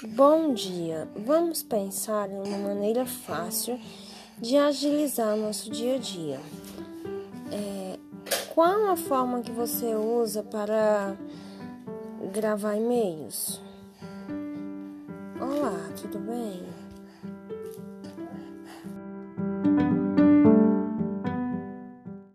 Bom dia! Vamos pensar em uma maneira fácil de agilizar nosso dia a dia. É, qual a forma que você usa para gravar e-mails? Olá, tudo bem?